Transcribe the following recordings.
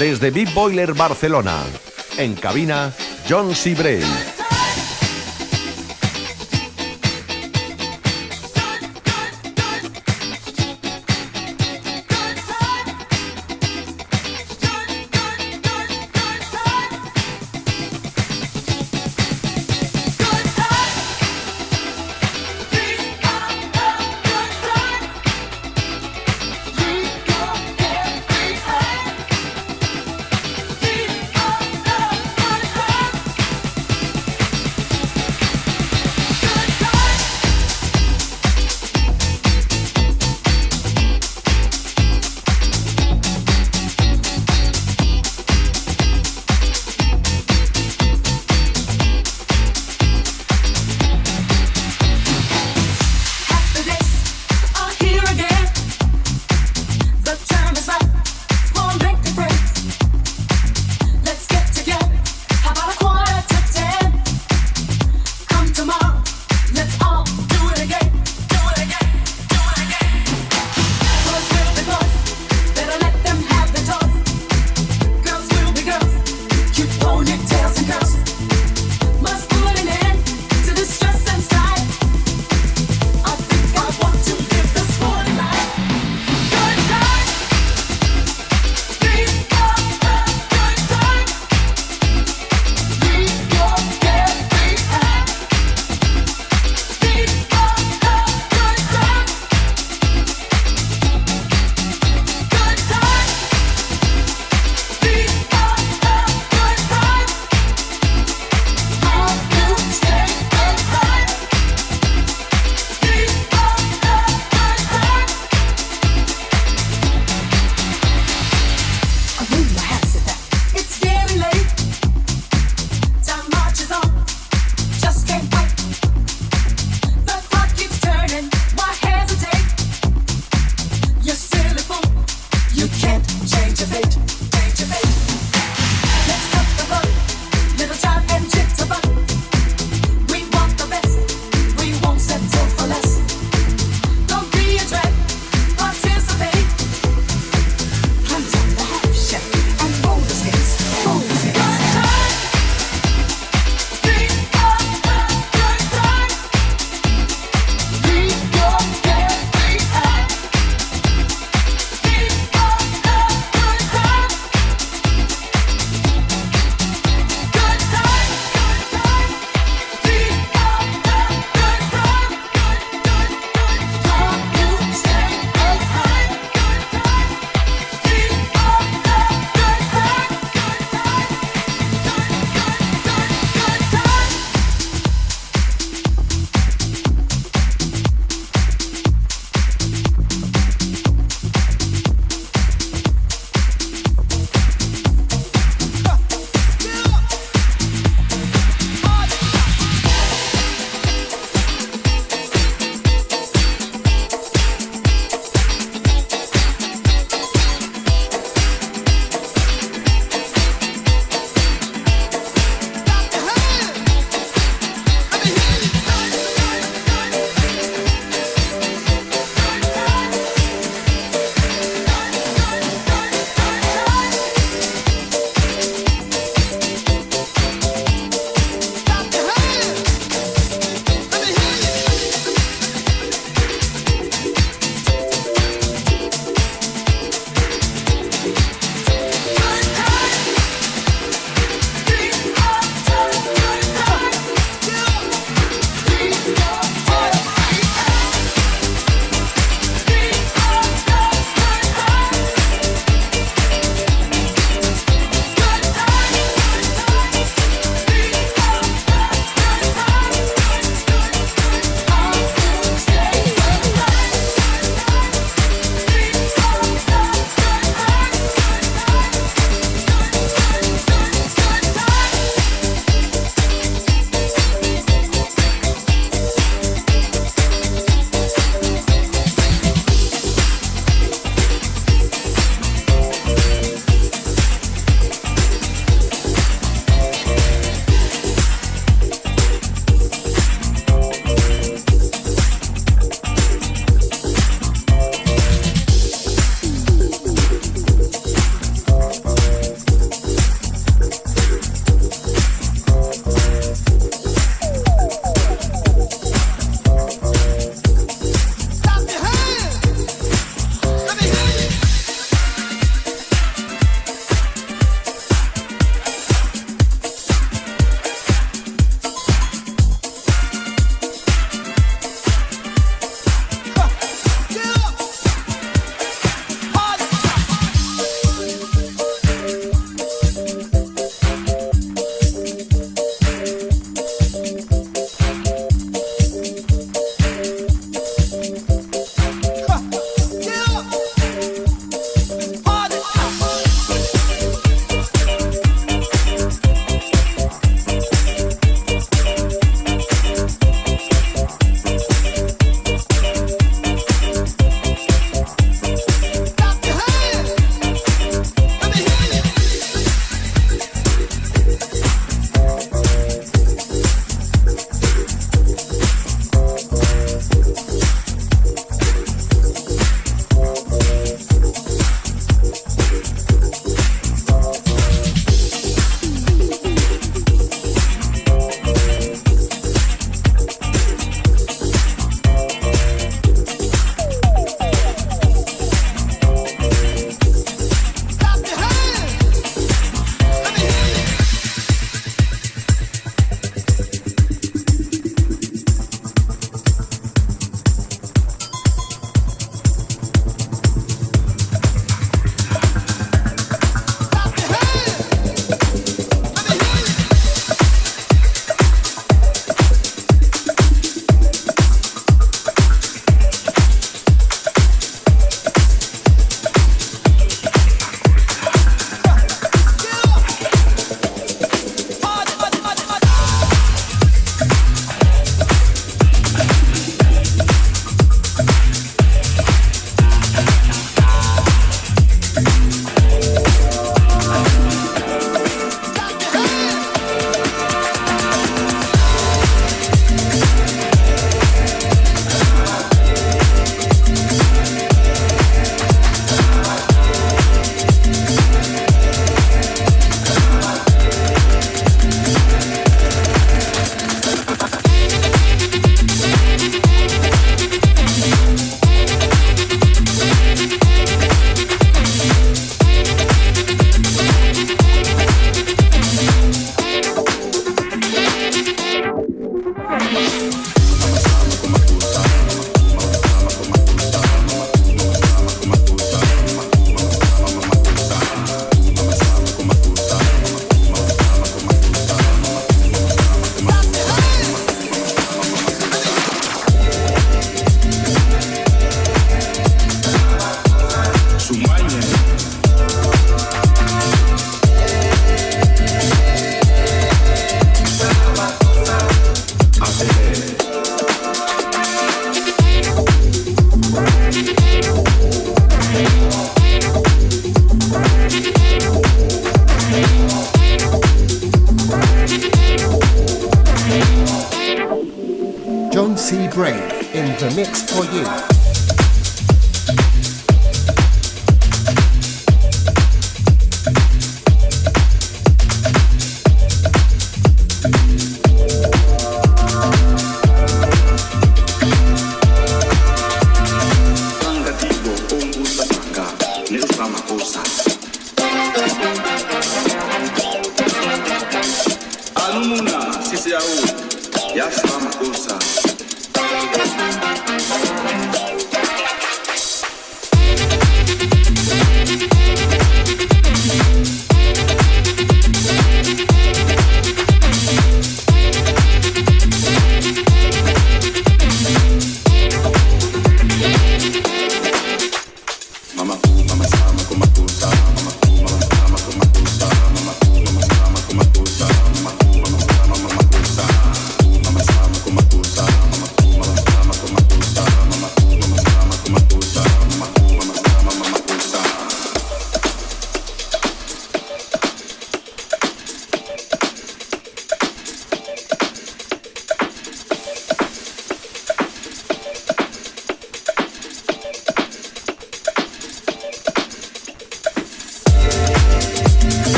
desde Big Boiler Barcelona. En cabina, John Seabrey.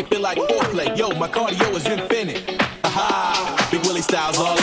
it feel like foreplay. Yo, my cardio is infinite. Aha, Big Willie style's all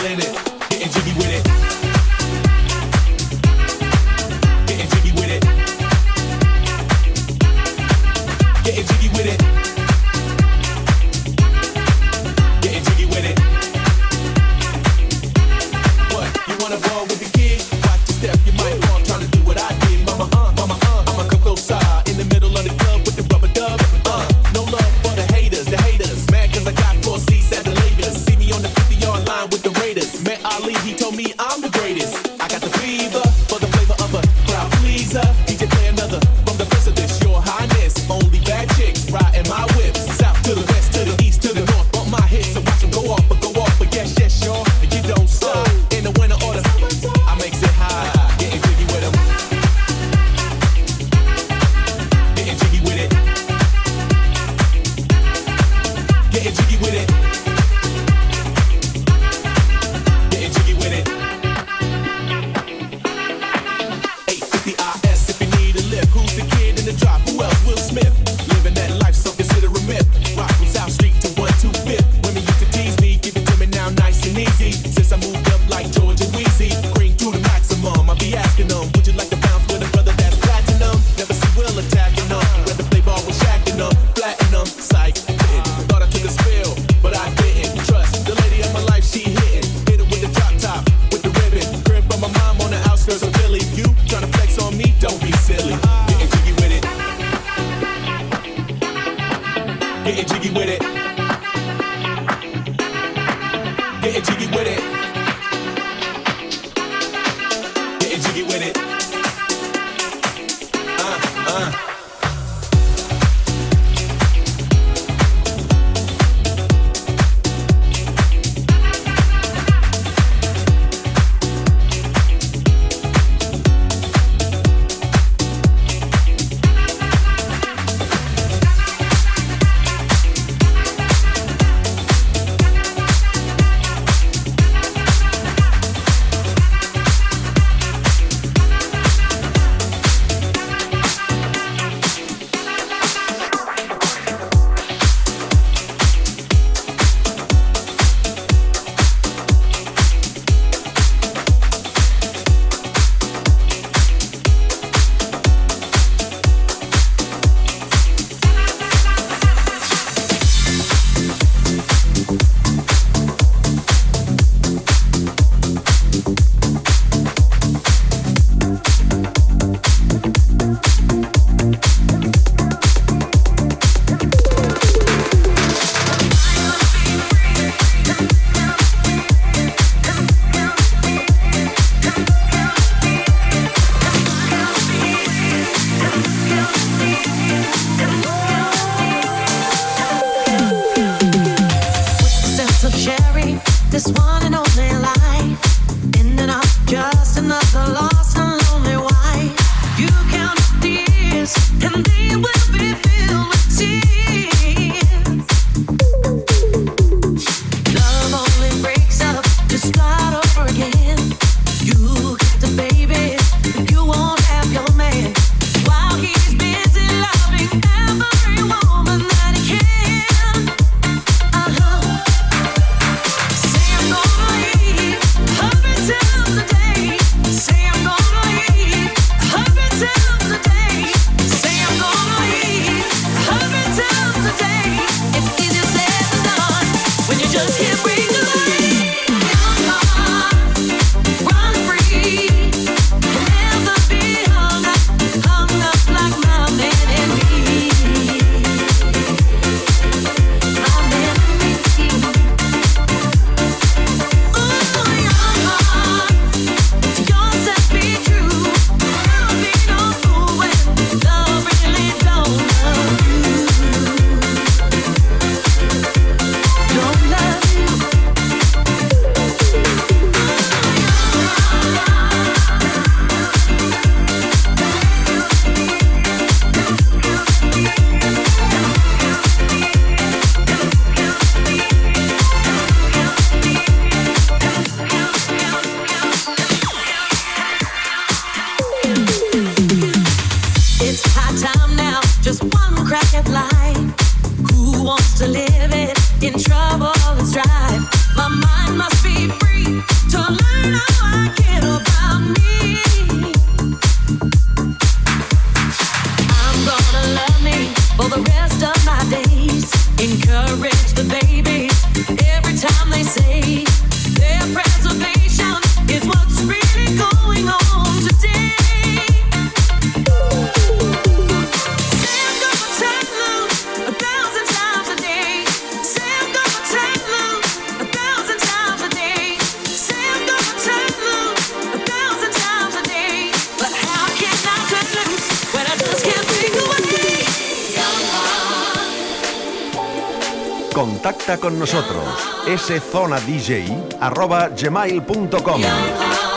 szonadj arroba gmail.com.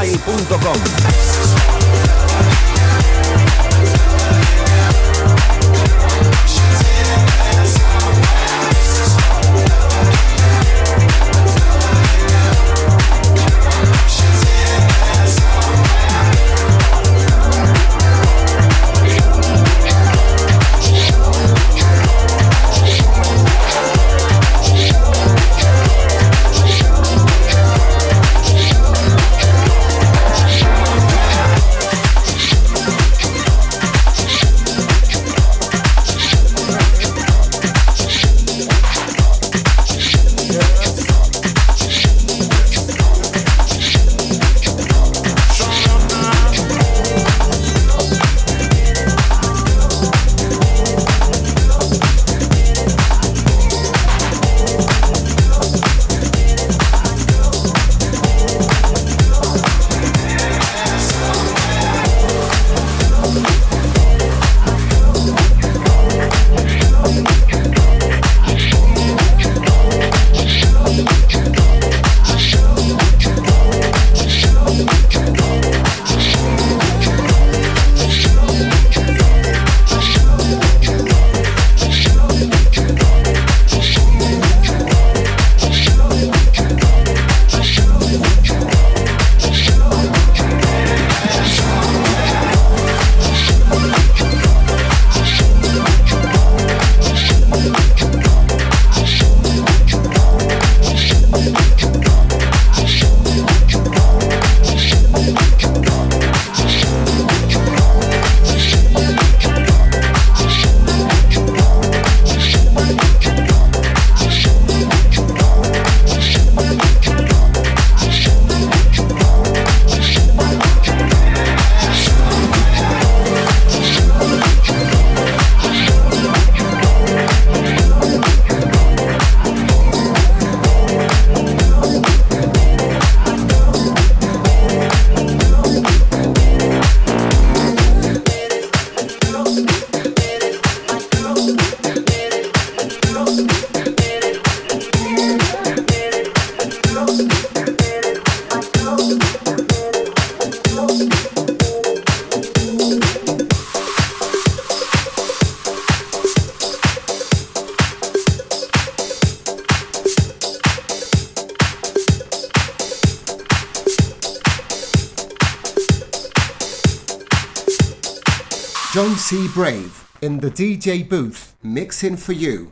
arroba DJ booth, mixing for you.